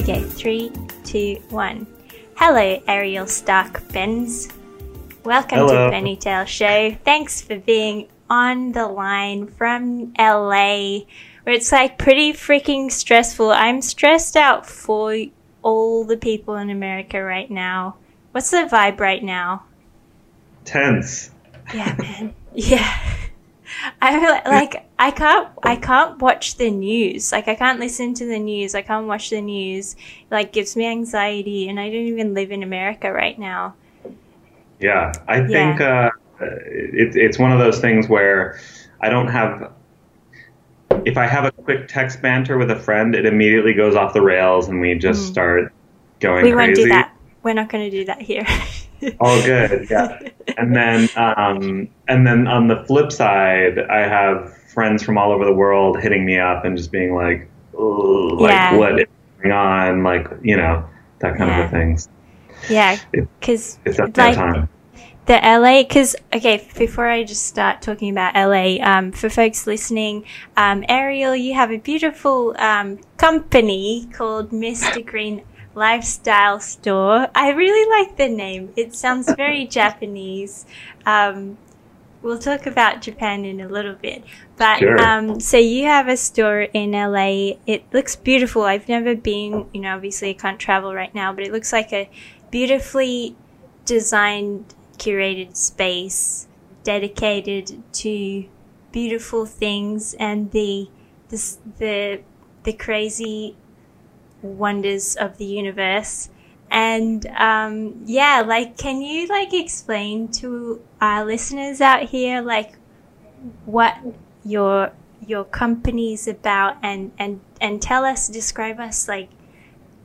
Okay, three, two, one. Hello, Ariel Stark Benz. Welcome Hello. to Ponytail Show. Thanks for being on the line from LA, where it's like pretty freaking stressful. I'm stressed out for all the people in America right now. What's the vibe right now? Tense. Yeah, man. Yeah. I feel like I can't I can't watch the news. Like I can't listen to the news. I can't watch the news. It, like gives me anxiety and I don't even live in America right now. Yeah, I think uh, it, it's one of those things where I don't have. If I have a quick text banter with a friend, it immediately goes off the rails, and we just start going we crazy. won't do that. We're not going to do that here. All good, yeah. and then, um, and then on the flip side, I have friends from all over the world hitting me up and just being like, "Ugh, like Yeah. what is going on, like you know, that kind Yeah. of a thing. yeah, It- because that like time. the LA, because okay, before I just start talking about LA, um, for folks listening, um, Ariel, you have a beautiful um, company called Mr. Green Lifestyle Store. I really like the name. It sounds very Japanese. Um, we'll talk about Japan in a little bit, but Sure. um, so you have a store in LA. It looks beautiful. I've never been. You know, obviously I can't travel right now, but it looks like a beautifully designed, curated space dedicated to beautiful things and the the the, the crazy wonders of the universe. And um, yeah, like, can you like explain to our listeners out here like what your your company's about and and and tell us, describe us like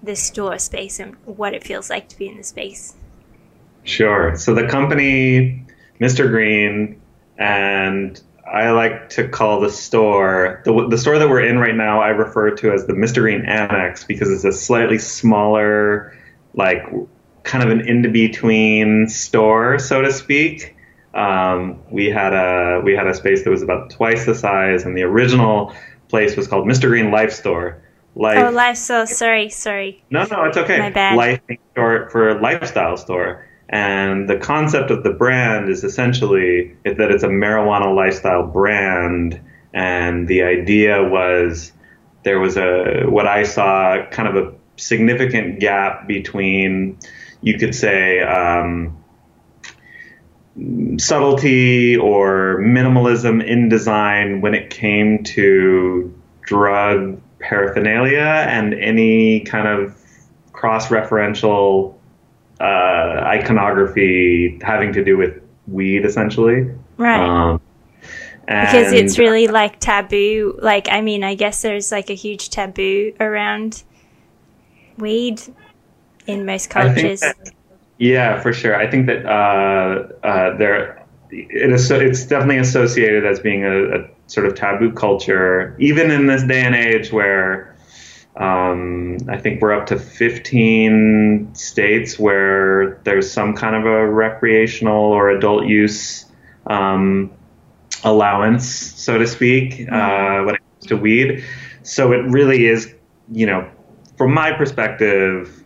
the store space and what it feels like to be in the space. Sure. So the company, Mr. Green, and I like to call the store the the store that we're in right now. I refer to as the Mr. Green Annex because it's a slightly smaller, like kind of an in between store, so to speak. Um, we had a we had a space that was about twice the size, and the original place was called Mr. Green Life Store. Life. Oh, life store. Sorry, sorry. No, no, it's okay. My bad. Life store for lifestyle store. And the concept of the brand is essentially that it's a marijuana lifestyle brand. And the idea was there was a what I saw kind of a significant gap between, you could say, um, subtlety or minimalism in design when it came to drug paraphernalia and any kind of cross-referential uh, iconography having to do with weed, essentially. Right. Um, because it's really like taboo. Like, I mean, I guess there's like a huge taboo around weed in most cultures. that- yeah, for sure. I think that uh, uh, there it is. It's definitely associated as being a, a sort of taboo culture, even in this day and age where um, I think we're up to 15 states where there's some kind of a recreational or adult use um, allowance, so to speak, uh, when it comes to weed. So it really is, you know, from my perspective,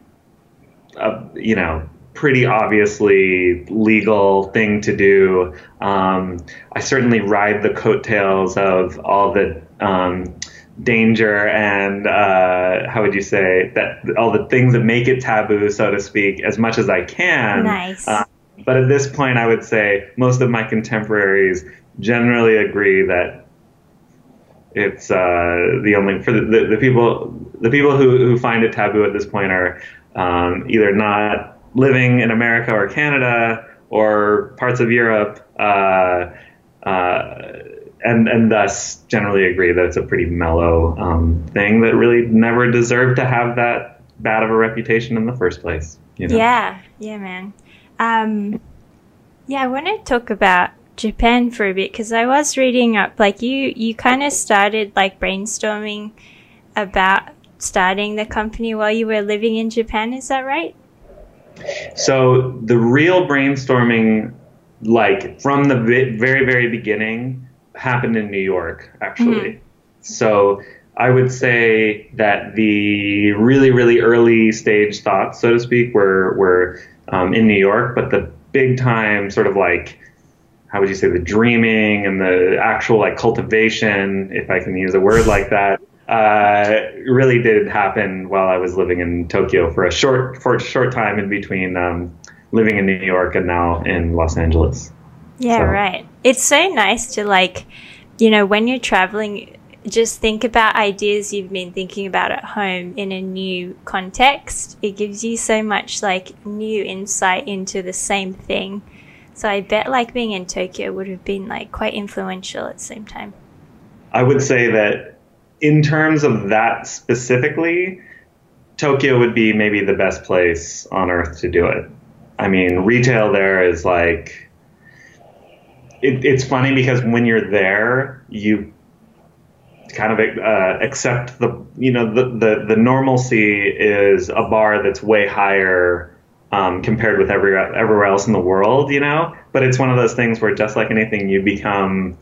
a you know pretty obviously legal thing to do. Um, I certainly ride the coattails of all the um, danger and uh, how would you say that all the things that make it taboo, so to speak, as much as I can. Nice. Uh, but at this point, I would say most of my contemporaries generally agree that it's uh, the only for the, the, the people the people who, who find it taboo at this point are um, either not living in America or Canada or parts of Europe, uh, uh, and and thus generally agree that it's a pretty mellow um, thing that really never deserved to have that bad of a reputation in the first place. You know? Yeah, yeah, man. Um, yeah, I want to talk about Japan for a bit because I was reading up. Like you, you kind of started like brainstorming about starting the company while you were living in Japan. Is that right? So the real brainstorming, like from the very very beginning, happened in New York actually. So I would say that the really, really early stage thoughts, so to speak, were were um, in New York, but the big time sort of like how would you say the dreaming and the actual like cultivation, if I can use a word like that, uh, really did happen while I was living in Tokyo for a short for a short time in between um, living in New York and now in Los Angeles. Yeah, so. right. It's so nice to like, you know, when you're traveling, just think about ideas you've been thinking about at home in a new context. It gives you so much like new insight into the same thing. So I bet like being in Tokyo would have been like quite influential at the same time. I would say that in terms of that specifically, Tokyo would be maybe the best place on earth to do it. I mean, retail there is like it, it's funny because when you're there, you kind of uh, accept the you know the, the the normalcy is a bar that's way higher um, compared with every, everywhere else in the world, you know. But it's one of those things where, just like anything, you become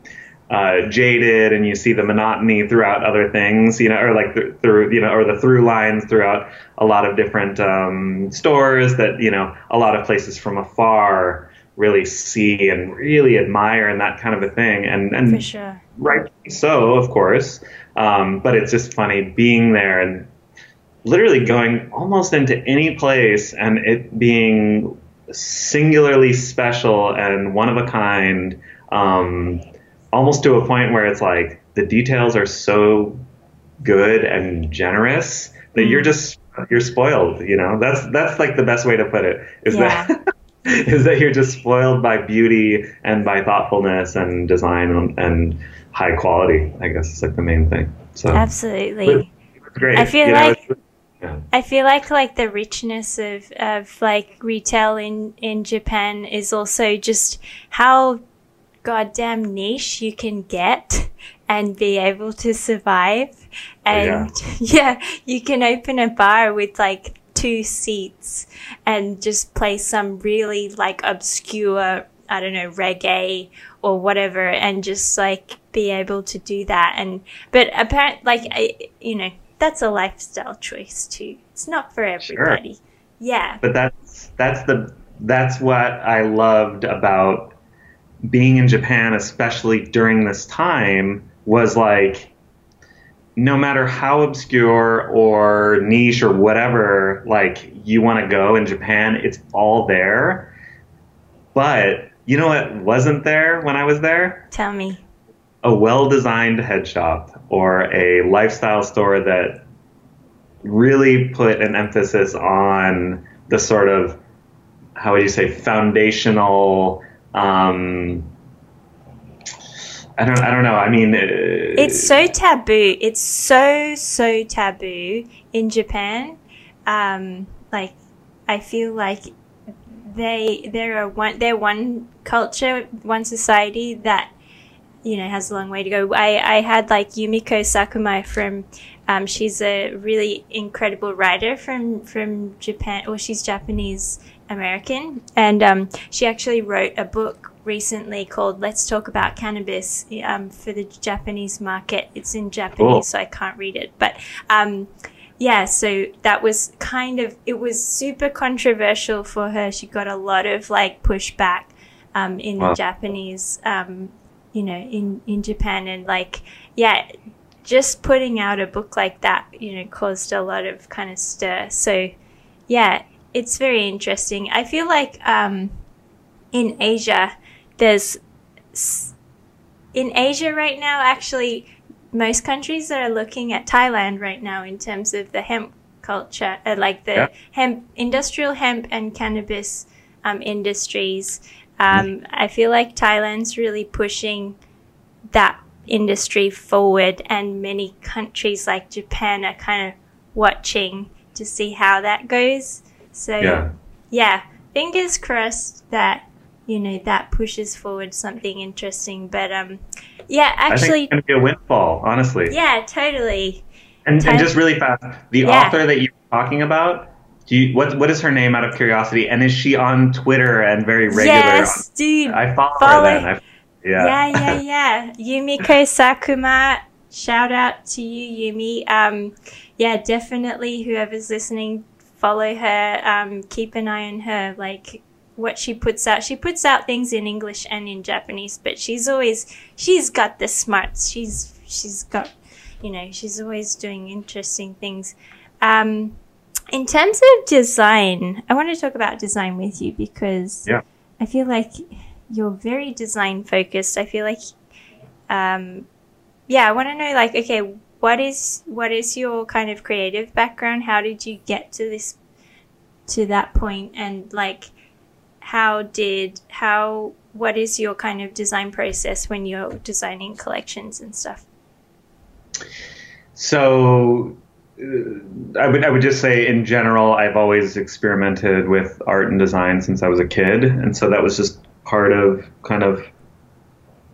uh, jaded and you see the monotony throughout other things, you know, or like th- through, you know, or the through lines throughout a lot of different um, stores that, you know, a lot of places from afar really see and really admire and that kind of a thing. And, and sure. right so, of course. Um, but it's just funny being there and literally going almost into any place and it being singularly special and one of a kind, um, almost to a point where it's like the details are so good and generous that you're mm. just you're spoiled. You know, that's that's like the best way to put it. Is yeah. that is that you're just spoiled by beauty and by thoughtfulness and design and, and high quality. I guess is like the main thing. So absolutely. Great. I feel you like. Know, I feel like like the richness of, of like retail in, in Japan is also just how goddamn niche you can get and be able to survive. Oh, and yeah. yeah, you can open a bar with like two seats and just play some really like obscure, I don't know, reggae or whatever and just like be able to do that. And, but apparently, like, I, you know, that's a lifestyle choice too. It's not for everybody. Sure. Yeah. But that's that's the that's what I loved about being in Japan, especially during this time, was like no matter how obscure or niche or whatever, like you want to go in Japan, it's all there. But you know what wasn't there when I was there? Tell me a well designed head shop or a lifestyle store that really put an emphasis on the sort of how would you say foundational um, I don't I don't know. I mean uh, it's so taboo. It's so so taboo in Japan. Um, like I feel like they they're one they're one culture one society that you know has a long way to go. I, I had like Yumiko Sakuma from um, she's a really incredible writer from from Japan, or she's Japanese American, and um, she actually wrote a book recently called "Let's Talk About Cannabis" um, for the Japanese market. It's in Japanese, cool. so I can't read it, but. Um, yeah, so that was kind of it was super controversial for her. She got a lot of like pushback um, in wow. the Japanese um, you know, in, in Japan. And like, yeah, just putting out a book like that, you know, caused a lot of kind of stir. So, yeah, it's very interesting. I feel like um, in Asia, there's in Asia right now, actually, most countries are looking at Thailand right now in terms of the hemp culture, uh, like the yeah. hemp, industrial hemp and cannabis um, industries. Um, I feel like Thailand's really pushing that industry forward, and many countries like Japan are kind of watching to see how that goes. So, yeah, yeah fingers crossed that you know that pushes forward something interesting. But um, yeah, actually, it's going to be a windfall, honestly. Yeah, totally. And, and just really fast, the yeah. author that you're talking about do you, what what is her name out of curiosity? And is she on Twitter and very regular? Yes, on, dude. I follow, follow her then. I, yeah. Yeah, yeah, yeah. Yumiko Sakuma, shout out to you, Yumi. Um, yeah, definitely. Whoever's listening, follow her. Um, keep an eye on her. Like what she puts out. She puts out things in English and in Japanese, but she's always she's got the smarts. She's she's got you know she's always doing interesting things. Um, in terms of design, I want to talk about design with you because yeah. I feel like you're very design focused. I feel like, um, yeah, I want to know like, okay, what is what is your kind of creative background? How did you get to this to that? And like, how did how what is your kind of design process when you're designing collections and stuff? So uh, I would I would just say in general I've always experimented with art and design since I was a kid, and so that was just part of kind of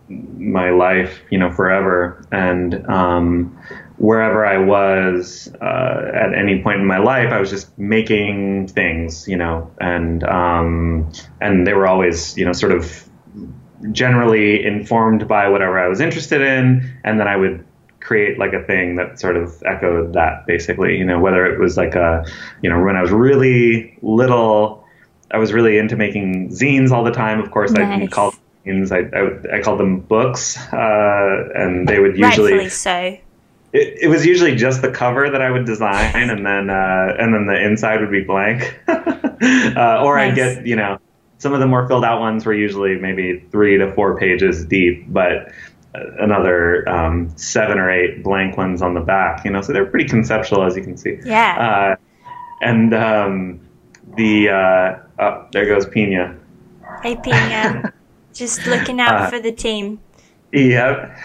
my life, you know, forever. And um, wherever I was uh, at any point in my life, I was just making things, you know, and um, and they were always, you know, sort of generally informed by whatever I was interested in, and then I would create like a thing that sort of echoed that basically you know whether it was like a you know when i was really little i was really into making zines all the time of course nice. i didn't call zines I, I, I called them books uh, and they would usually Rightfully so it, it, was usually just the cover that I would design, and then uh, and then the inside would be blank, uh, or nice. I'd get you know some of the more filled out ones were usually maybe three to four pages deep, but another um, seven or eight blank ones on the back. You know, so they're pretty conceptual, as you can see. Yeah. Uh, and um, the uh, oh, there goes Pina. Hey Pina, just looking out uh, for the team. Yep.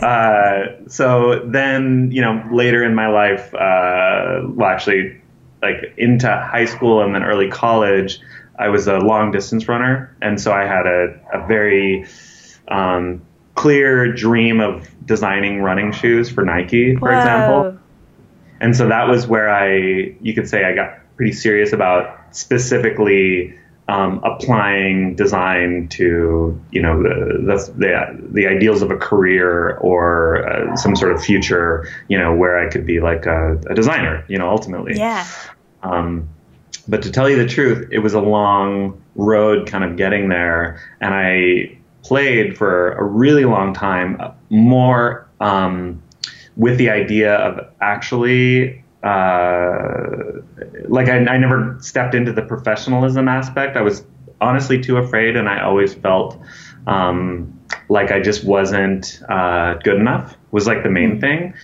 Uh, so then, you know, later in my life, uh, well, actually, like into high school and then early college, I was a long distance runner, and so I had a, a very um, clear dream of designing running shoes for Nike, for Whoa. example. And so that was where I, you could say, I got pretty serious about specifically um, applying design to, you know, the, the, the ideals of a career or uh, some sort of future, you know, where I could be like a, a designer, you know, ultimately. Yeah. Um, but to tell you the truth, it was a long road kind of getting there. And I played for a really long time, more um, with the idea of actually. Uh, like I, I never stepped into the professionalism aspect. I was honestly too afraid, and I always felt um, like I just wasn't uh, good enough. Was like the main mm-hmm. thing,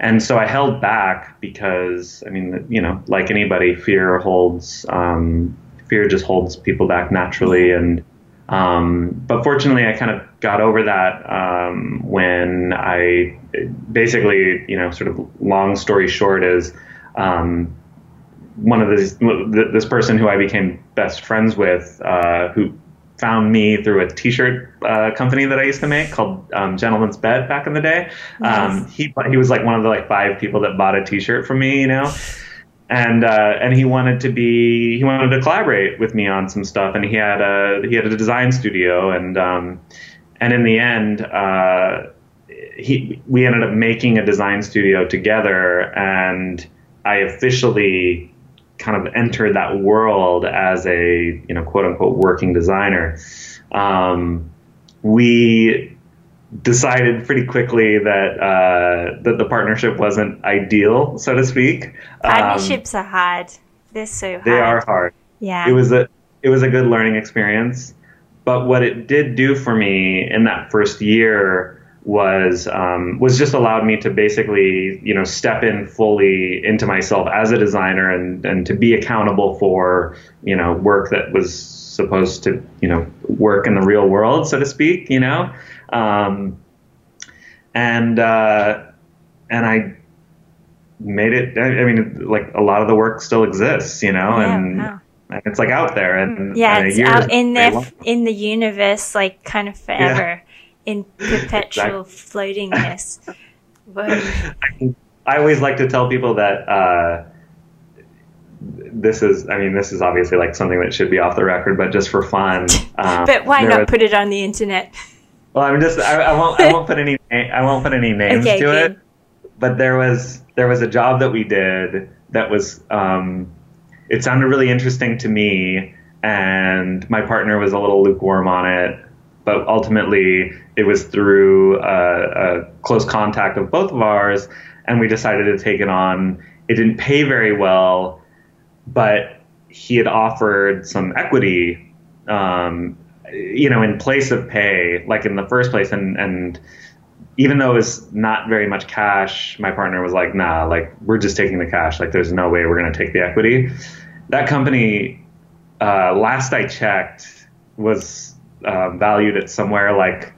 and so I held back because I mean, you know, like anybody, fear holds um, fear just holds people back naturally, and um, but fortunately, I kind of got over that um, when I basically, you know, sort of long story short is um, one of this this person who I became best friends with, uh, who found me through a T-shirt uh, company that I used to make called um, Gentleman's Bed back in the day. Nice. Um, he he was like one of the like five people that bought a T-shirt from me, you know and uh, and he wanted to be he wanted to collaborate with me on some stuff, and he had a he had a design studio, and um, and in the end, uh, he we ended up making a design studio together, and I officially kind of entered that world as a you know quote unquote working designer. Um, we decided pretty quickly that uh, that the partnership wasn't ideal, so to speak. Partnerships um, are hard. They're so hard. They are hard. Yeah. It was a it was a good learning experience, but what it did do for me in that first year was um, was just allowed me to basically you know step in fully into myself as a designer and and to be accountable for you know work that was supposed to you know work in the real world so to speak you know um, and uh, and I made it. I, mean, like a lot of the work still exists, you know, yeah, and. Wow. And it's like out there, and yeah, and it's out in the in the universe, like kind of forever, yeah. in perpetual floatingness. I, I always like to tell people that uh, this is i mean this is obviously like something that should be off the record but just for fun um, but why not was, put it on the internet well, I'm just I, I won't I won't put any I won't put any names Okay, to good. it. But there was there was a job that we did that was um, it sounded really interesting to me, and my partner was a little lukewarm on it. But ultimately, it was through a, a close contact of both of ours, and we decided to take it on. It didn't pay very well, but he had offered some equity, um, you know, in place of pay, like in the first place, and and even though it was not very much cash, my partner was like, nah, like we're just taking the cash. Like there's no way we're going to take the equity. That company, uh, last I checked, was uh, valued at somewhere like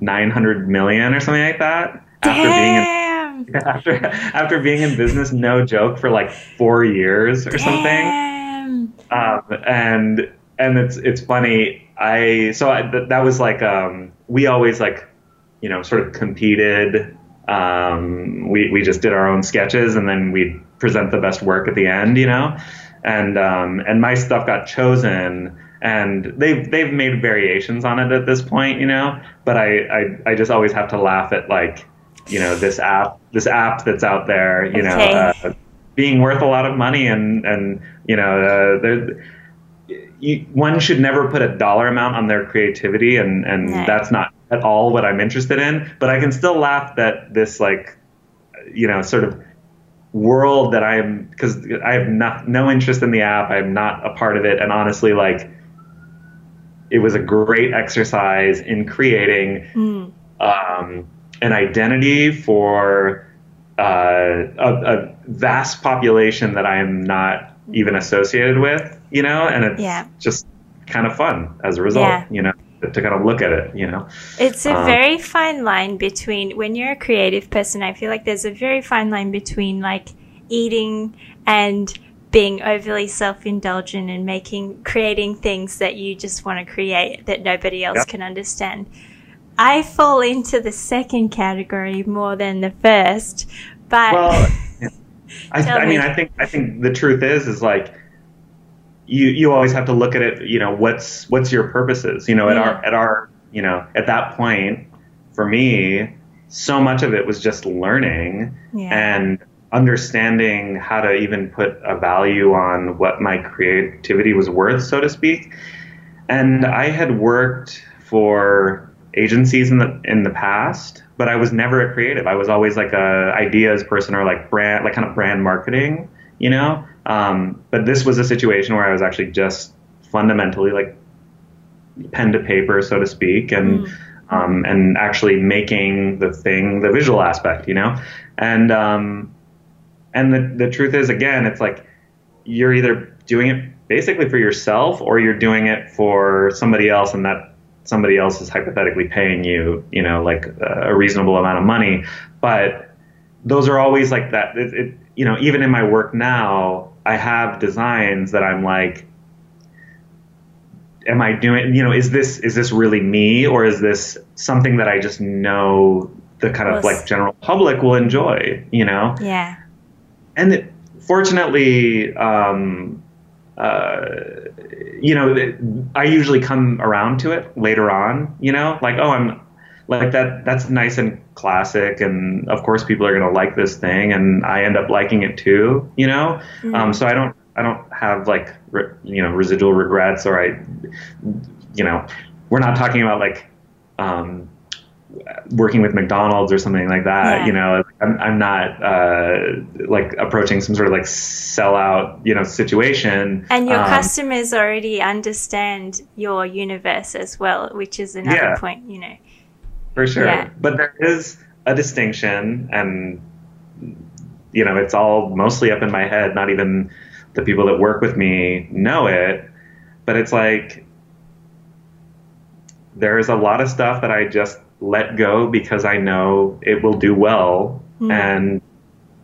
900 million or something like that. After being in. after after being in business, no joke, for like four years or something um, and and it's it's funny. I so I, th- that was like um, we always like you know sort of competed. Um, we we just did our own sketches and then we'd present the best work at the end, you know. And um, and my stuff got chosen, and they've they've made variations on it at this point, you know. But I I, I just always have to laugh at like you know this app this app that's out there, you know. Uh, being worth a lot of money and and you know uh, there you, one should never put a dollar amount on their creativity and and No. that's not at all what I'm interested in but I can still laugh that this like you know sort of world that I'm because I have not, no interest in the app I'm not a part of it and honestly like it was a great exercise in creating Mm. um, an identity for uh, a, a vast population that I am not even associated with, you know, and it's Yeah. just kind of fun as a result, Yeah. you know, to kind of look at it, you know. It's a Um, very fine line between when you're a creative person. I feel like there's a very fine line between like eating and being overly self-indulgent and making creating things that you just want to create that nobody else can understand. I fall into the second category more than the first, but Well. I, I mean, me. I think I think the truth is is like you you always have to look at it. You know, what's what's your purposes? You know, at Yeah. our at our you know at that point for me, so much of it was just learning yeah, and understanding how to even put a value on what my creativity was worth, so to speak. And I had worked for agencies in the in the past, but I was never a creative. I was always like a ideas person or like brand, like kind of brand marketing, you know. Um, but this was a situation where I was actually just fundamentally like pen to paper, so to speak, and Mm. um, and actually making the thing the visual aspect, you know. And um, and the the truth is, again, it's like you're either doing it basically for yourself or you're doing it for somebody else, and that somebody else is hypothetically paying you, you know, like a reasonable amount of money. But those are always like that. It, it, you know, even in my work now, I have designs that I'm like, am I doing? You know, is this is this really me, or is this something that I just know the kind of like general public will enjoy? You know, yeah, and it, fortunately, um, uh, you know, I usually come around to it later on. You know, like oh, I'm like that. That's nice and classic, and of course, people are going to like this thing, and I end up liking it too. You know, Mm. um, so I don't. I don't have like re, you know residual regrets, or I, you know, we're not talking about like. Um, working with McDonald's or something like that. Yeah. You know, I'm, I'm not uh, like approaching some sort of like sellout, you know, situation. and your Um, customers already understand your universe as well, which is another Yeah. point. You know, for sure. Yeah. But there is a distinction, and you know, it's all mostly up in my head. Not even the people that work with me know it, but it's like there is a lot of stuff that I just let go because I know it will do well, Mm. and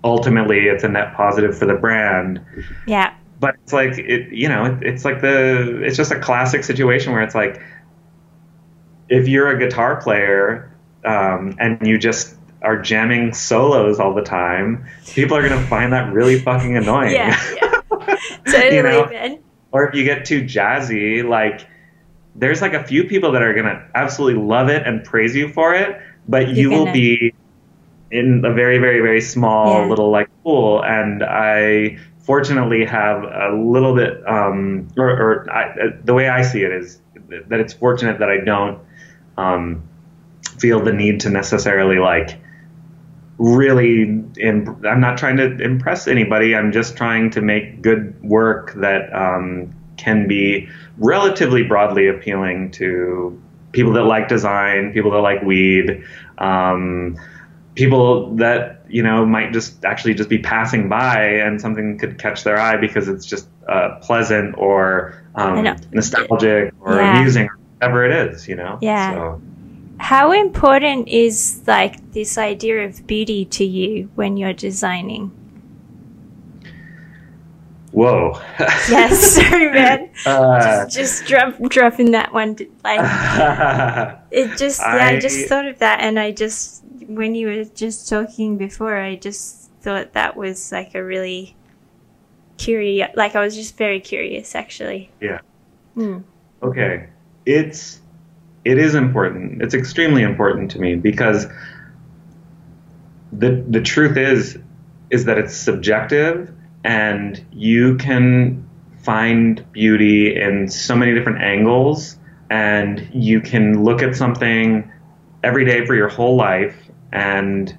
ultimately, it's a net positive for the brand. yeah, but it's like it you know it, it's like the it's just a classic situation where it's like if you're a guitar player um, and you just are jamming solos all the time people are going to find that really fucking annoying yeah, yeah. totally, you know man. or if you get too jazzy like there's like a few people that are gonna absolutely love it and praise you for it, but you will be in a very, very, very small Yeah. little like pool. And I fortunately have a little bit, um, or, or I, the way I see it is that it's fortunate that I don't um, feel the need to necessarily like really in, i'm not trying to impress anybody i'm just trying to make good work that um, can be relatively broadly appealing to people that like design people that like weed um, people that you know might just actually just be passing by and something could catch their eye because it's just uh, pleasant or um, nostalgic or Yeah. amusing or whatever it is you know Yeah. so. How important is like this idea of beauty to you when you're designing? Whoa Yes, sorry, man. Uh, just, just drop, dropping that one. Like it just, yeah, I, I- just thought of that, and I just when you were just talking before, I just thought that was like a really curious. Like I was just very curious, actually. Yeah. Hmm. okay it's it is important it's extremely important to me because the the truth is is that it's subjective and you can find beauty in so many different angles and you can look at something every day for your whole life and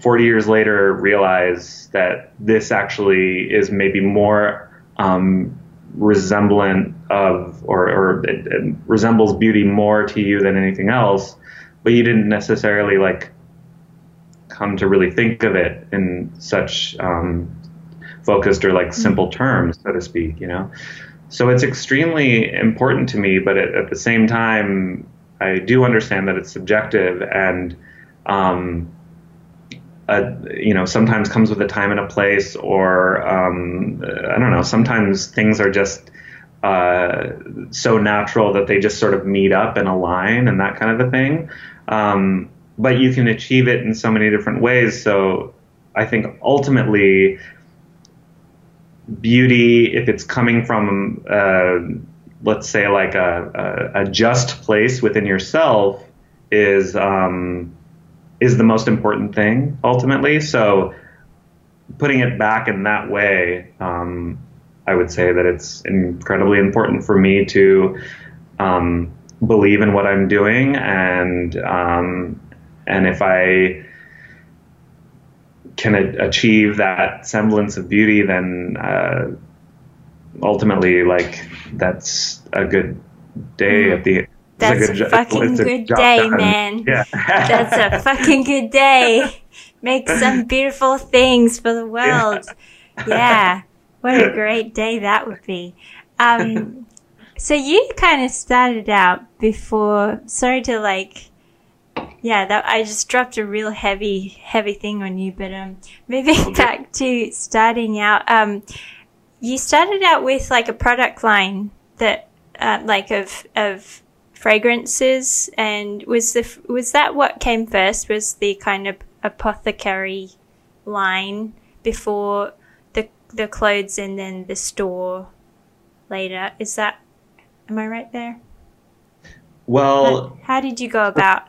40 years later realize that this actually is maybe more um, resemblant of or, or it, it resembles beauty more to you than anything else but you didn't necessarily like come to really think of it in such um, focused or like simple terms so to speak you know so it's extremely important to me but at, at the same time i do understand that it's subjective and um, uh, you know, sometimes comes with a time and a place, or um, I don't know. Sometimes things are just uh, so natural that they just sort of meet up and align, and that kind of a thing. Um, but you can achieve it in so many different ways. So I think ultimately, beauty, if it's coming from, uh, let's say, like a, a, a just place within yourself, is um, is the most important thing ultimately. So putting it back in that way, um, I would say that it's incredibly important for me to um, believe in what I'm doing, and um, and if I can a- achieve that semblance of beauty, then uh, ultimately, like that's a good day at the. That's a, good jo- fucking a good day, done. man. Yeah. That's a fucking good day. Make some beautiful things for the world. Yeah. What a great day that would be. Um, so you kind of started out before, sorry to like, yeah, that I just dropped a real heavy, heavy thing on you, but, um, moving back to starting out, um, you started out with like a product line that, uh, like of, of fragrances and was the, was that what came first? Was the kind of apothecary line before the the clothes and then the store later. Is that am I right there? well, how, how did you go about?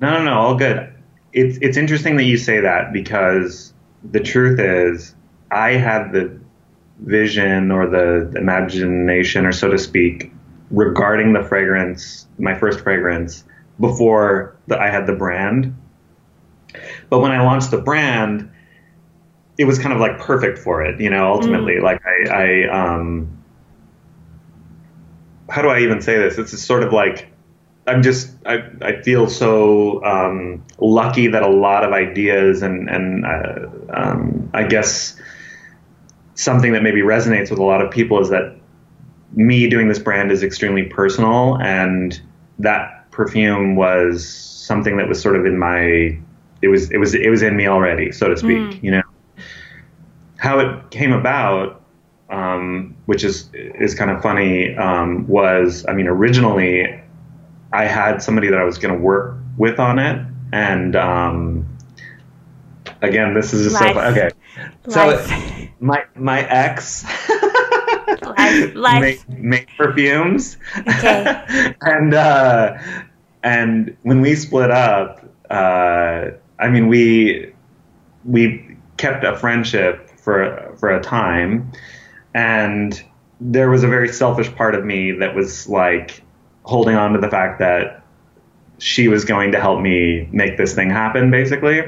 No, no, no, all good. It's it's interesting that you say that because the truth is, I had the vision or the imagination, or so to speak, regarding the fragrance, my first fragrance, before the, I had the brand. But when I launched the brand, it was kind of like perfect for it, you know. Ultimately, like I, I um, how do I even say this? It's sort of like I'm just I, I feel so um, lucky that a lot of ideas and and uh, um, I guess something that maybe resonates with a lot of people is that me doing this brand is extremely personal and that perfume was something that was sort of in my it was it was it was in me already so to speak Mm. you know how it came about um, which is is kind of funny um, was I mean originally I had somebody that I was going to work with on it, and um, again, this is just so Life. fun. okay. So my my ex, life, life. Make, make perfumes. Okay. and uh, and when we split up, uh, I mean we we kept a friendship for for a time, and there was a very selfish part of me that was like holding on to the fact that she was going to help me make this thing happen, basically.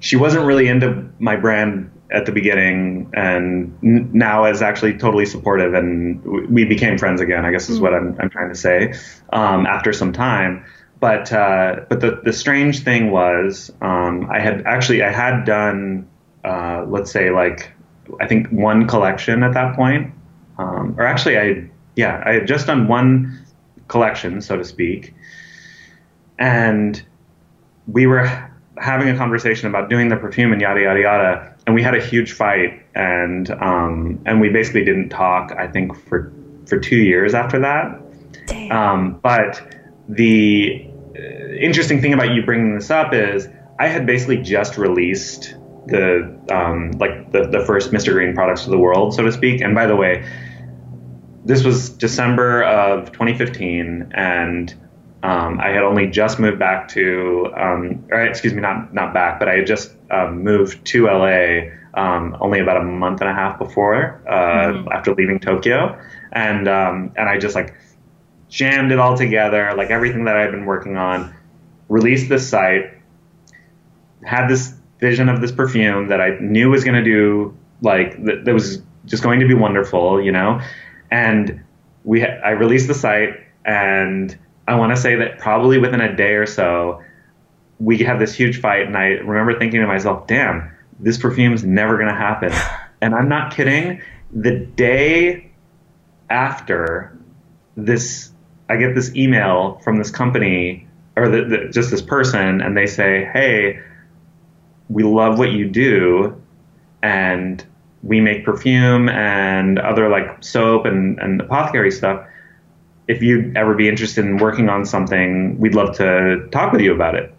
She wasn't really into my brand at the beginning and n- now is actually totally supportive and w- we became friends again i guess is what i'm, I'm trying to say um, after some time. But uh, but the, the strange thing was um, i had actually i had done uh, let's say like i think one collection at that point. Um, or actually i yeah i had just done one collection so to speak and we were having a conversation about doing the perfume and yada yada yada and we had a huge fight and um, and we basically didn't talk i think for for two years after that Damn. um, but the uh, interesting thing about you bringing this up is i had basically just released the um, like the, the first mr green products to the world so to speak and by the way this was december of 2015 and um, I had only just moved back to, um, or excuse me, not not back, but I had just um, moved to LA um, only about a month and a half before uh, Mhm. after leaving Tokyo, and um, and I just like jammed it all together, like everything that I'd been working on, released this site, had this vision of this perfume that I knew was going to do like that, that was just going to be wonderful, you know, and we ha- I released the site and I want to say that probably within a day or so, we had this huge fight, and I remember thinking to myself, "Damn, this perfume's never gonna happen." And I'm not kidding. The day after this, I get this email from this company or the, the, just this person, and they say, "Hey, we love what you do, and we make perfume and other like soap and, and apothecary stuff." if you'd ever be interested in working on something, we'd love to talk with you about it.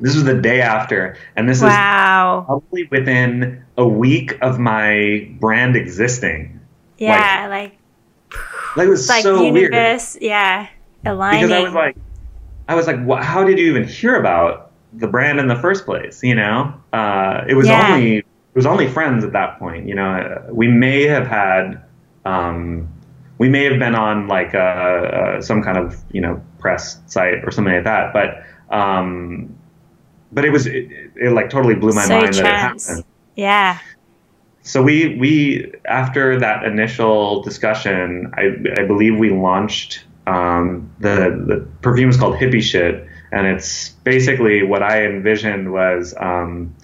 This was the day after, and this is wow. probably within a week of my brand existing. Yeah, like Like it was like so weird universe. Yeah, aligning. because I was like, I was like, how did you even hear about the brand in the first place? You know, uh, it was Yeah. only was only friends at that point. You know, we may have had. Um, we may have been on like uh, uh, some kind of you know press site or something like that, but um, but it was it, it like totally blew my So mind that it chance. happened. yeah. So we we after that initial discussion, I I believe we launched um, the the perfume is called Hippie Shit, and it's basically what I envisioned was um,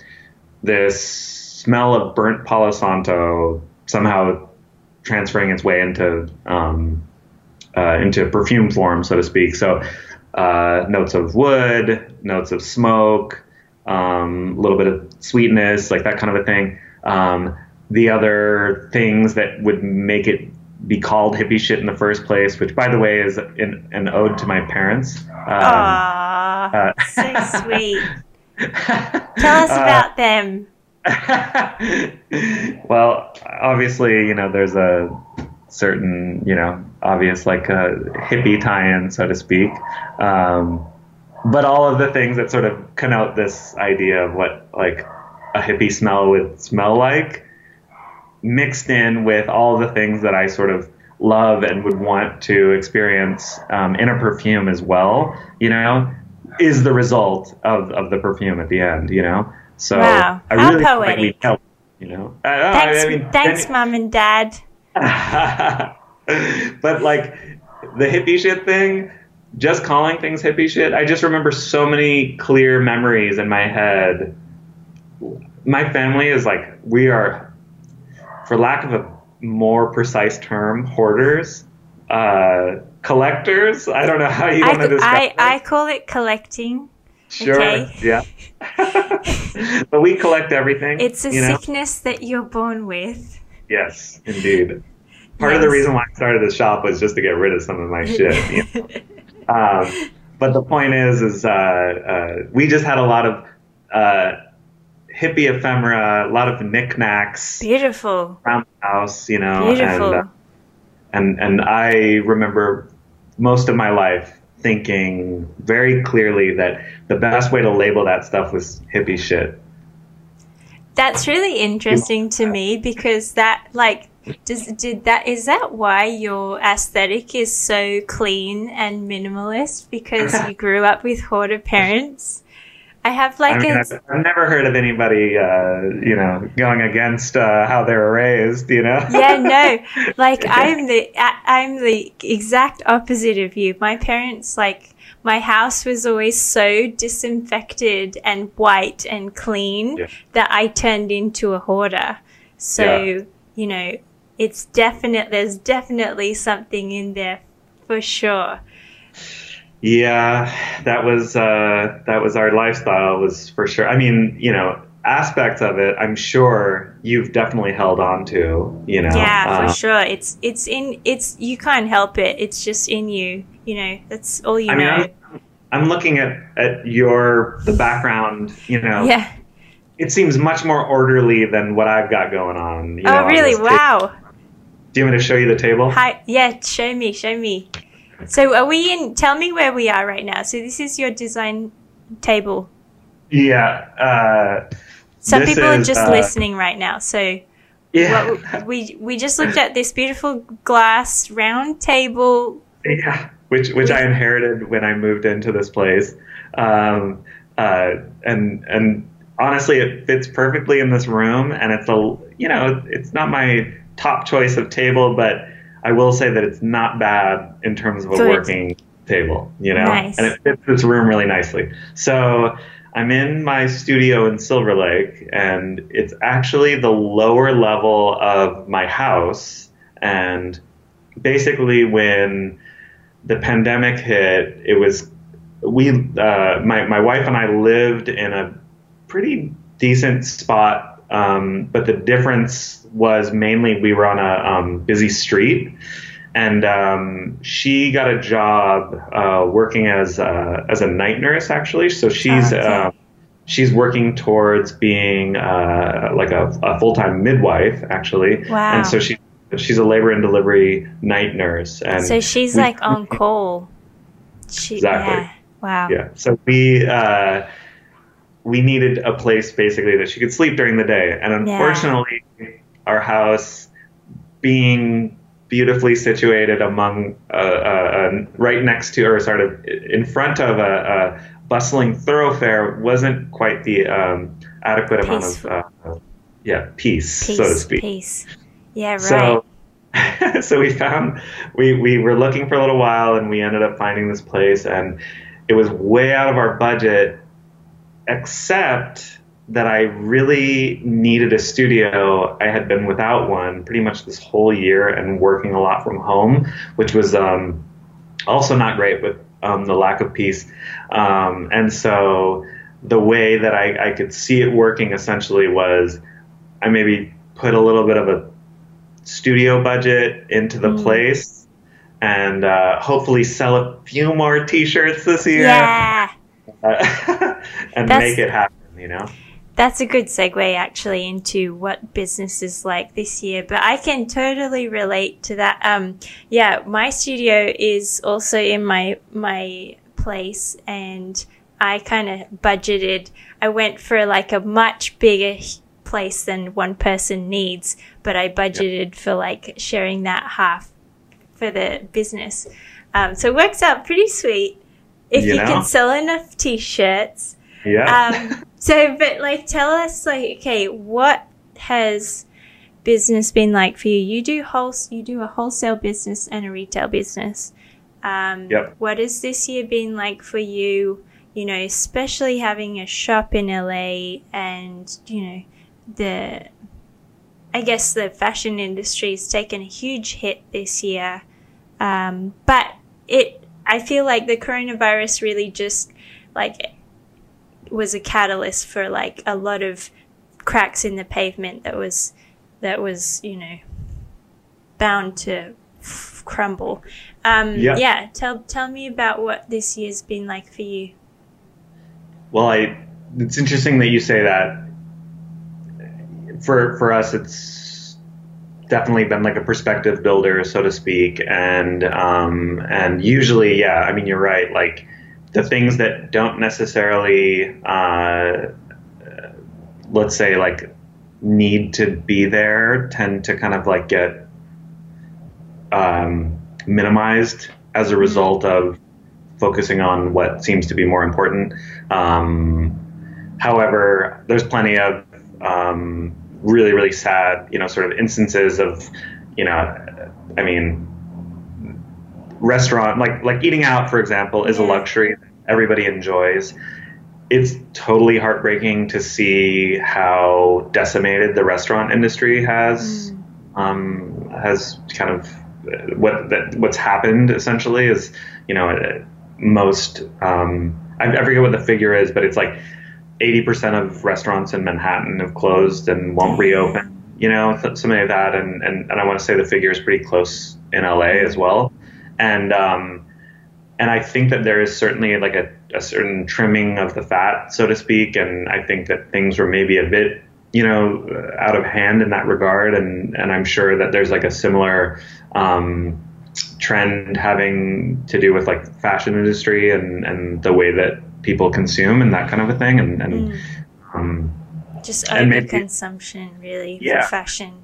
this smell of burnt Palo Santo somehow transferring its way into um, uh, into perfume form, so to speak. So uh, notes of wood, notes of smoke, um, a little bit of sweetness, like that kind of a thing. Um, the other things that would make it be called hippie shit in the first place, which by the way is an, an ode to my parents. Um, Aww, uh, so sweet. Tell us Uh, about them. well, obviously, you know, there's a certain, you know, obvious like a hippie tie-in, so to speak. Um, but all of the things that sort of connote this idea of what like a hippie smell would smell like, mixed in with all the things that I sort of love and would want to experience um, in a perfume as well, you know, is the result of, of the perfume at the end, you know. So Wow, I how really feel like we poetic. you know. I, I- Thanks, I mean, thanks, mum and dad. but like the hippie shit thing, just calling things hippie shit, I just remember so many clear memories in my head. My family is like, we are, for lack of a more precise term, hoarders, uh, collectors. I don't know how you want to describe I, it. I call it collecting. Sure, okay. yeah. but we collect everything. It's a you know? sickness that you're born with. Yes, indeed. Part of the reason why I started the shop was just to get rid of some of my shit. you know? um, but the point is, is uh, uh, we just had a lot of uh, hippie ephemera, a lot of knickknacks Beautiful. around the house, you know. Beautiful. And, uh, and and I remember most of my life thinking very clearly that the best way to label that stuff was hippie shit. That's really interesting to me because that like does did that is that why your aesthetic is so clean and minimalist because you grew up with hoarder parents? I have like I mean, a I've, I've never heard of anybody, uh, you know, going against uh, how they were raised. You know. yeah no like i'm the i'm the exact opposite of you my parents like my house was always so disinfected and white and clean Yeah. that i turned into a hoarder so Yeah. you know it's definite there's definitely something in there for sure Yeah, that was uh, that was our lifestyle was for sure. I mean, you know, aspects of it, I'm sure you've definitely held on to. You know, yeah for Uh, sure it's it's in it's you can't help it it's just in you you know that's all you I mean, know I'm, I'm looking at at your the background. You know, yeah it seems much more orderly than what I've got going on. You know, oh on really wow Do you want me to show you the table? Hi, yeah, show me, show me. So are we in, tell me where we are right now. So this is your design table. Yeah. Uh, Some people are just uh, listening right now. So yeah. what, we, we just looked at this beautiful glass round table. Yeah, which which I inherited when I moved into this place, um, uh, and and honestly, it fits perfectly in this room. And it's a you know it's not my top choice of table, but I will say that it's not bad in terms of a Good. working table. You know, Nice. and it fits this room really nicely. So. I'm in my studio in Silver Lake, and it's actually the lower level of my house. And basically, when the pandemic hit, it was we uh, my my wife and I lived in a pretty decent spot, um, but the difference was mainly we were on a um, busy street, and um, she got a job uh, working as a, as a night nurse actually. So she's uh, she's working towards being uh, like a, a full time midwife actually, Wow. and so she. She's a labor and delivery night nurse, and So she's we- like on call. She, Exactly. Yeah. Wow. yeah. So we uh, we needed a place basically that she could sleep during the day, and unfortunately, our house being beautifully situated among uh, uh, uh, right next to or sort of in front of a, a bustling thoroughfare wasn't quite the um, adequate amount of uh, yeah peace, Peace. so to speak. Peace. Yeah, right. So, so we found we we were looking for a little while, and we ended up finding this place, and it was way out of our budget, except that I really needed a studio. I had been without one pretty much this whole year, and working a lot from home, which was um, also not great with um, the lack of peace, um, and so the way that I, I could see it working essentially was I maybe put a little bit of a studio budget into the Mm. place and uh, hopefully sell a few more t-shirts this year yeah. uh, and That's- make it happen you know That's a good segue actually into what business is like this year, but I can totally relate to that. Um, yeah, my studio is also in my, my place and I kind of budgeted, I went for like a much bigger place than one person needs, but I budgeted for like sharing that half for the business. Um, so it works out pretty sweet if You you, know? can sell enough t-shirts yeah um, so, but like, tell us, like, okay, what has business been like for you? You do whole, you do a wholesale business and a retail business. Um, Yep. What has this year been like for you? You know, especially having a shop in LA, and you know, the, I guess the fashion industry has taken a huge hit this year. Um, but it, I feel like the coronavirus really just like was a catalyst for like a lot of cracks in the pavement that was that was you know bound to f- crumble. Um, Yeah. yeah, tell tell me about what this year's been like for you. well i it's interesting that you say that for for us, it's definitely been like a perspective builder, so to speak, and um, and usually, yeah, I mean, you're right, like the things that don't necessarily, uh, let's say, like need to be there tend to kind of like get um, minimized as a result of focusing on what seems to be more important. Um, however, there's plenty of um, really, really sad, you know, sort of instances of, you know, I mean, restaurant like like eating out, for example, is a luxury everybody enjoys. It's totally heartbreaking to see how decimated the restaurant industry has mm. um, has kind of what that what's happened essentially is you know most um, I, I forget what the figure is, but it's like eighty percent of restaurants in Manhattan have closed and won't reopen. You know, something like that, and, and, and I want to say the figure is pretty close in LA as well, and um, and I think that there is certainly like a, a certain trimming of the fat, so to speak, and I think that things were maybe a bit you know out of hand in that regard, and and I'm sure that there's like a similar um, trend having to do with like fashion industry and, and the way that people consume and that kind of a thing. And, and mm. um, just overconsumption really yeah. for fashion.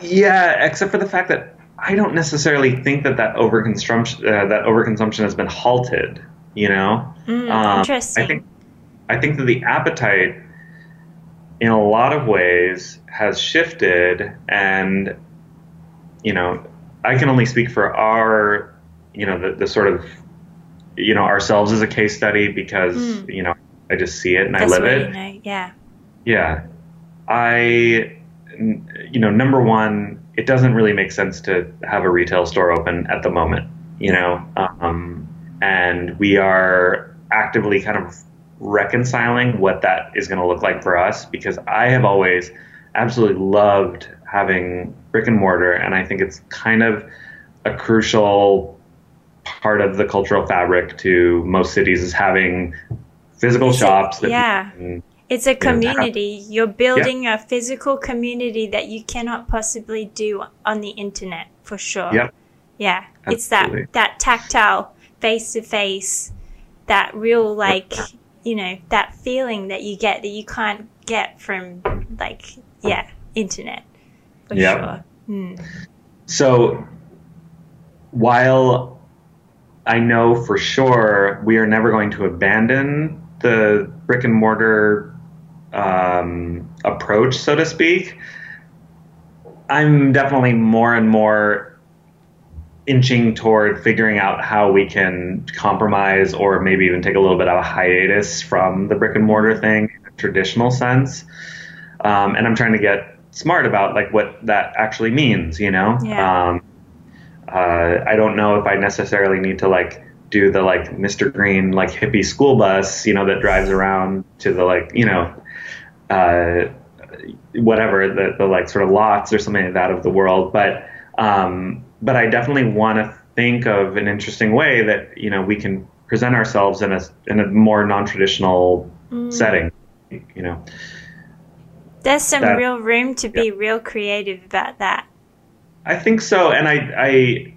Yeah except for the fact that I don't necessarily think that that overconsumption uh, that overconsumption has been halted you know? Mm, um, interesting. I think I think that the appetite in a lot of ways has shifted. And you know, I can only speak for our, you know, the, the sort of, you know, ourselves as a case study because, mm. you know, I just see it and That's I live it. Know. Yeah. Yeah. I, you know, number one, it doesn't really make sense to have a retail store open at the moment, you know, um, and we are actively kind of reconciling what that is going to look like for us because I have always absolutely loved having brick and mortar, and I think it's kind of a crucial part of the cultural fabric to most cities is having physical it's shops. A, yeah. Can, it's a community. You are building yeah. a physical community that you cannot possibly do on the internet for sure. Yeah. Yeah. Absolutely. It's that that tactile face to face, that real like you know, that feeling that you get that you can't get from like yeah, internet for yep. sure. Hmm. So while I know for sure we are never going to abandon the brick and mortar um, approach, so to speak, I'm definitely more and more inching toward figuring out how we can compromise or maybe even take a little bit of a hiatus from the brick and mortar thing in a traditional sense. Um, and I'm trying to get smart about like what that actually means, you know? Yeah. Um, uh, I don't know if I necessarily need to like do the like Mr. Green like hippie school bus, you know, that drives around to the like, you know, uh, whatever the, the like sort of lots or something like that of the world. But, um, but I definitely want to think of an interesting way that, you know, we can present ourselves in a, in a more non-traditional mm. setting, you know? There's some that, real room to be real creative about that. I think so, and I, I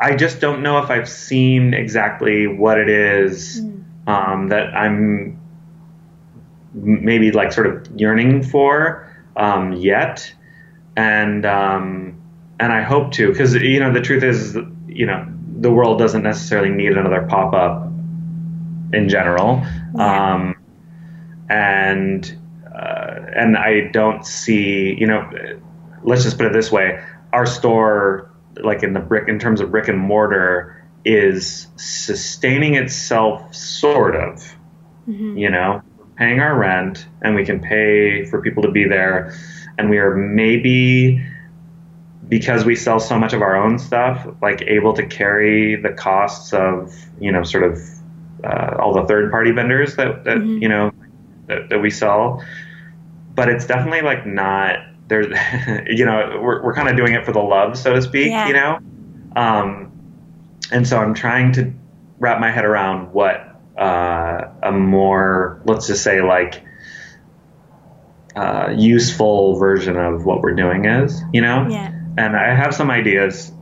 I just don't know if I've seen exactly what it is mm. um, that I'm maybe like sort of yearning for um, yet, and um, and I hope to because you know the truth is you know the world doesn't necessarily need another pop up in general, yeah. Um, and uh, and I don't see, you know, let's just put it this way: our store, like in the brick, in terms of brick and mortar, is sustaining itself, sort of. Mm-hmm. You know, paying our rent, and we can pay for people to be there, and we are maybe because we sell so much of our own stuff, like able to carry the costs of, you know, sort of uh, all the third party vendors that, that mm-hmm. you know that, that we sell but it's definitely like not there's you know we're, we're kind of doing it for the love so to speak yeah. you know um, and so i'm trying to wrap my head around what uh, a more let's just say like uh, useful version of what we're doing is, you know? Yeah. And I have some ideas.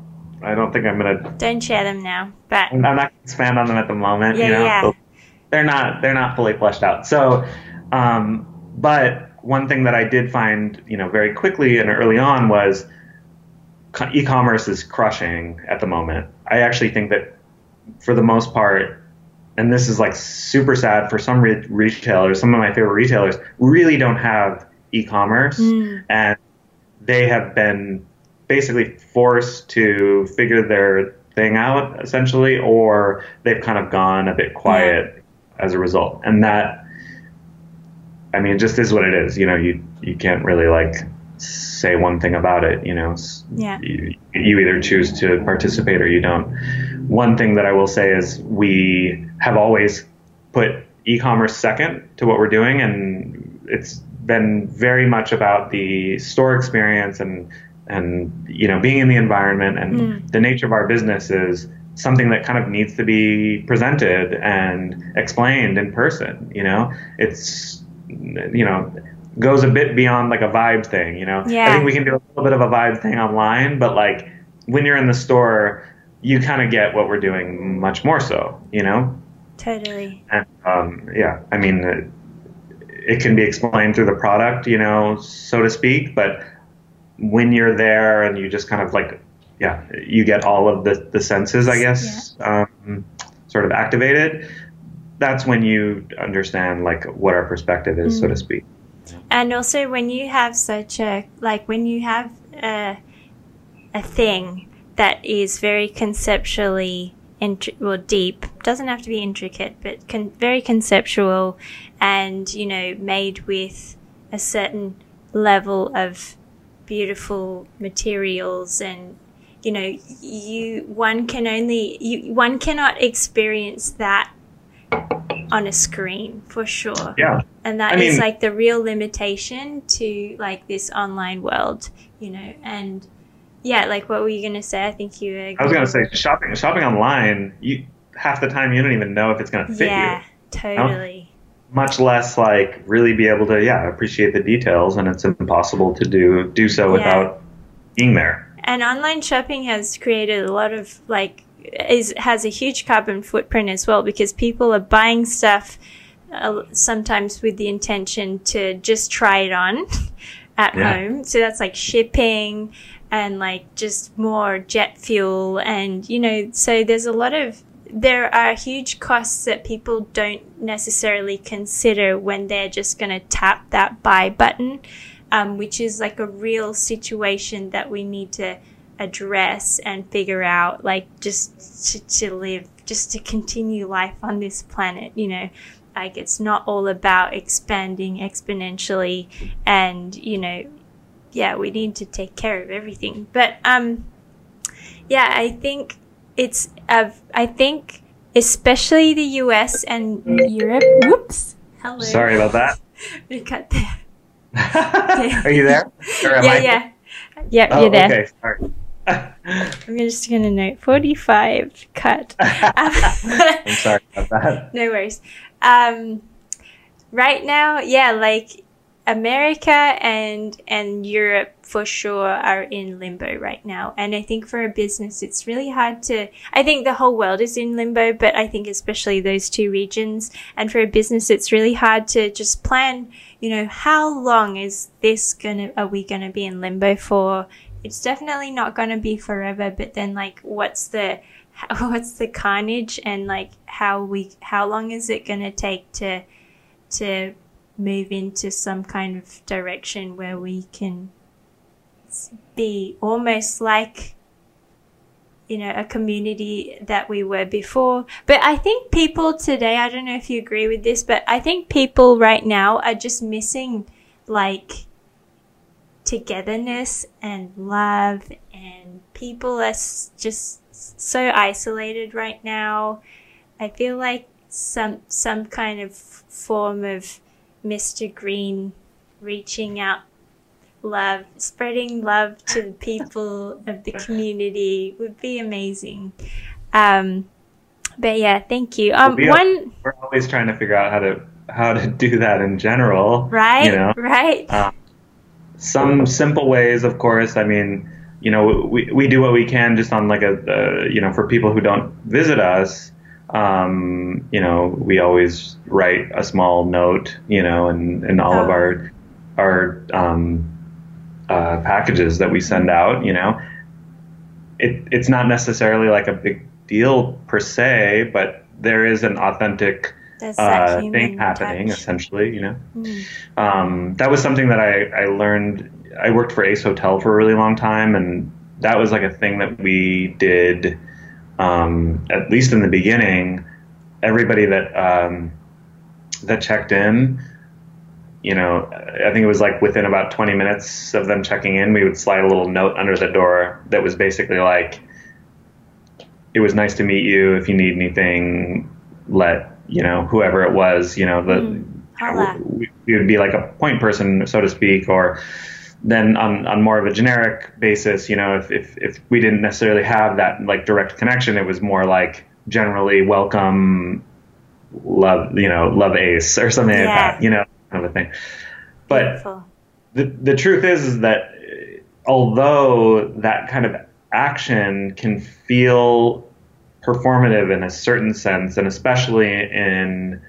I don't think I'm gonna. Don't share them now, but I'm not gonna expand on them at the moment. Yeah, you know, yeah. they're not they're not fully fleshed out. So, um, but one thing that I did find, you know, very quickly and early on was e-commerce is crushing at the moment. I actually think that for the most part, and this is like super sad for some re- retailers, some of my favorite retailers really don't have e-commerce Mm. and they have been basically forced to figure their thing out essentially or they've kind of gone a bit quiet as a result and that i mean it just is what it is you know you you can't really like say one thing about it you know yeah. you, you either choose to participate or you don't one thing that i will say is we have always put e-commerce second to what we're doing and it's been very much about the store experience and and you know being in the environment and Mm. the nature of our business is something that kind of needs to be presented and explained in person you know it's you know goes a bit beyond like a vibe thing you know i think we can do a little bit of a vibe thing online but like when you're in the store you kind of get what we're doing much more so you know Totally. and um, yeah, I mean, it, it can be explained through the product, you know, so to speak. But when you're there and you just kind of like, yeah, you get all of the, the senses, I guess, um, sort of activated. That's when you understand like what our perspective is, so to mm. speak. And also, when you have such a like, when you have a a thing that is very conceptually well deep, doesn't have to be intricate, but con- very conceptual, and you know, made with a certain level of beautiful materials and you know you one can only you one cannot experience that on a screen for sure Yeah. and that I is mean- like the real limitation to like this online world you know and yeah like what were you gonna say i think you were I was gonna say shopping shopping online. You half the time you don't even know if it's gonna fit yeah you. Yeah, totally Much less like really be able to yeah appreciate the details, and it's impossible to do do so Yeah. without being there. and online shopping has created a lot of like is has a huge carbon footprint as well because people are buying stuff uh, sometimes with the intention to just try it on at Yeah. home so that's like shipping and like just more jet fuel and you know so there's a lot of there are huge costs that people don't necessarily consider when they're just going to tap that buy button um, which is like a real situation that we need to address and figure out, like just to, to live, just to continue life on this planet, you know. Like it's not all about expanding exponentially and, you know, yeah, we need to take care of everything. But um yeah, I think it's uh, I think especially the US and Europe. Whoops. Hello. Sorry about that. We cut there. Are you there? Yeah, I- yeah. Yep, Oh, you're there. okay. Sorry. I'm just gonna note 45 cut. I'm sorry about that. no worries. Um, right now, yeah, like America and and Europe for sure are in limbo right now, and I think for a business, it's really hard to. I think the whole world is in limbo, but I think especially those two regions, and for a business, it's really hard to just plan. You know, how long is this gonna? Are we gonna be in limbo for? It's definitely not gonna be forever, but then like, what's the what's the carnage and like how we how long is it going to take to to move into some kind of direction where we can be almost like you know a community that we were before? But i think people today i don't know if you agree with this but i think people right now are just missing like togetherness and love and people are just so isolated right now i feel like some some kind of form of mr green reaching out love spreading love to the people of the community would be amazing um but yeah thank you um We are- one We're always trying to figure out how to how to do that in general. Right. You know, right. Uh, some simple ways, of course. I mean, you know, we, we do what we can just on like a, uh, you know, for people who don't visit us, um, you know, we always write a small note, you know, and, and all oh. of our, our, um, uh, packages that we send out, you know, it, it's not necessarily like a big deal per se, but there is an authentic uh, thing happening touch. essentially, you know. Mm. Um, that was something that I, I learned. I worked for Ace Hotel for a really long time, and that was like a thing that we did, um, at least in the beginning. Everybody that um, that checked in you know, I think it was like within about 20 minutes of them checking in, we would slide a little note under the door that was basically like, it was nice to meet you. If you need anything, let, you know, whoever it was, you know, the, mm, we, we, would be like a point person, so to speak, or then on, on more of a generic basis, you know, if, if, if we didn't necessarily have that like direct connection, it was more like generally welcome, love, you know, love ace or something yeah. like that, you know kind of a thing. But Beautiful. the the truth is, is that although that kind of action can feel performative in a certain sense, and especially in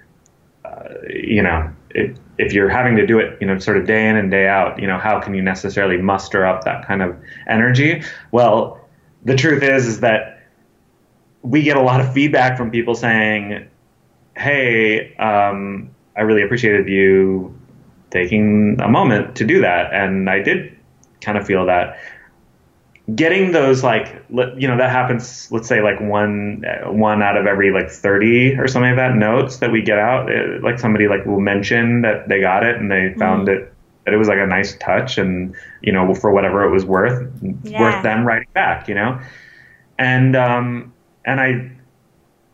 uh, you know it, if you're having to do it, you know, sort of day in and day out, you know, how can you necessarily muster up that kind of energy? Well, the truth is, is that we get a lot of feedback from people saying, "Hey, um, I really appreciated you taking a moment to do that. And I did kind of feel that getting those like you know that happens let's say like one one out of every like 30 or something like that notes that we get out it, like somebody like will mention that they got it and they found mm. it that it was like a nice touch and you know for whatever it was worth yeah. worth them writing back you know and um and i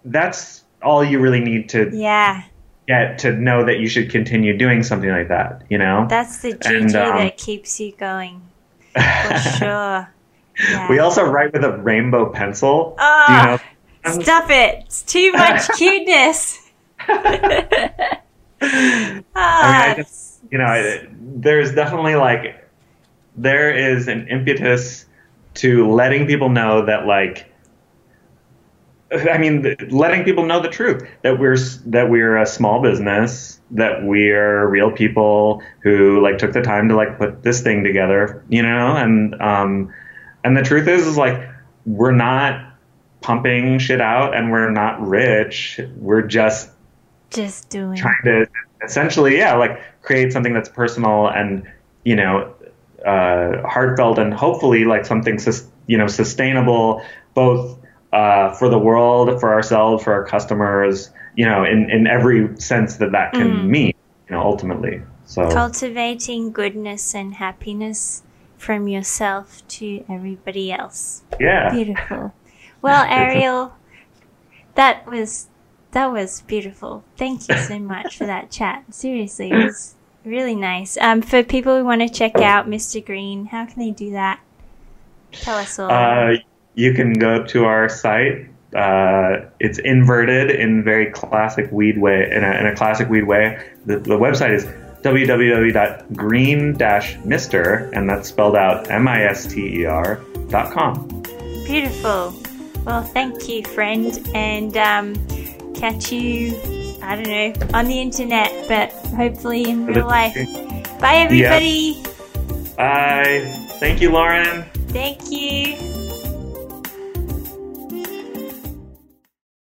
that's all you really need to yeah get to know that you should continue doing something like that, you know? That's the juju um, that keeps you going. For sure. Yeah. We also write with a rainbow pencil. Oh, you know? stop it. It's too much cuteness. I mean, I ah, just, you know, I, there's definitely like, there is an impetus to letting people know that like I mean, letting people know the truth that we're that we're a small business, that we're real people who like took the time to like put this thing together, you know, and um, and the truth is, is like we're not pumping shit out, and we're not rich. We're just just doing trying to essentially, yeah, like create something that's personal and you know uh, heartfelt and hopefully like something sus- you know sustainable both uh, for the world, for ourselves, for our customers, you know, in, in every sense that that can mm. mean, you know, ultimately. So cultivating goodness and happiness from yourself to everybody else. Yeah. Beautiful. Well, Ariel, that was that was beautiful. Thank you so much for that chat. Seriously, it was really nice. Um, for people who want to check out Mr. Green, how can they do that? Tell us all. Uh, you can go to our site. Uh, it's inverted in very classic weed way. In a, in a classic weed way, the, the website is www.green-mister, and that's spelled out M-I-S-T-E-R dot com. Beautiful. Well, thank you, friend, and um, catch you. I don't know on the internet, but hopefully in real life. Bye, everybody. Yeah. Bye. Thank you, Lauren. Thank you.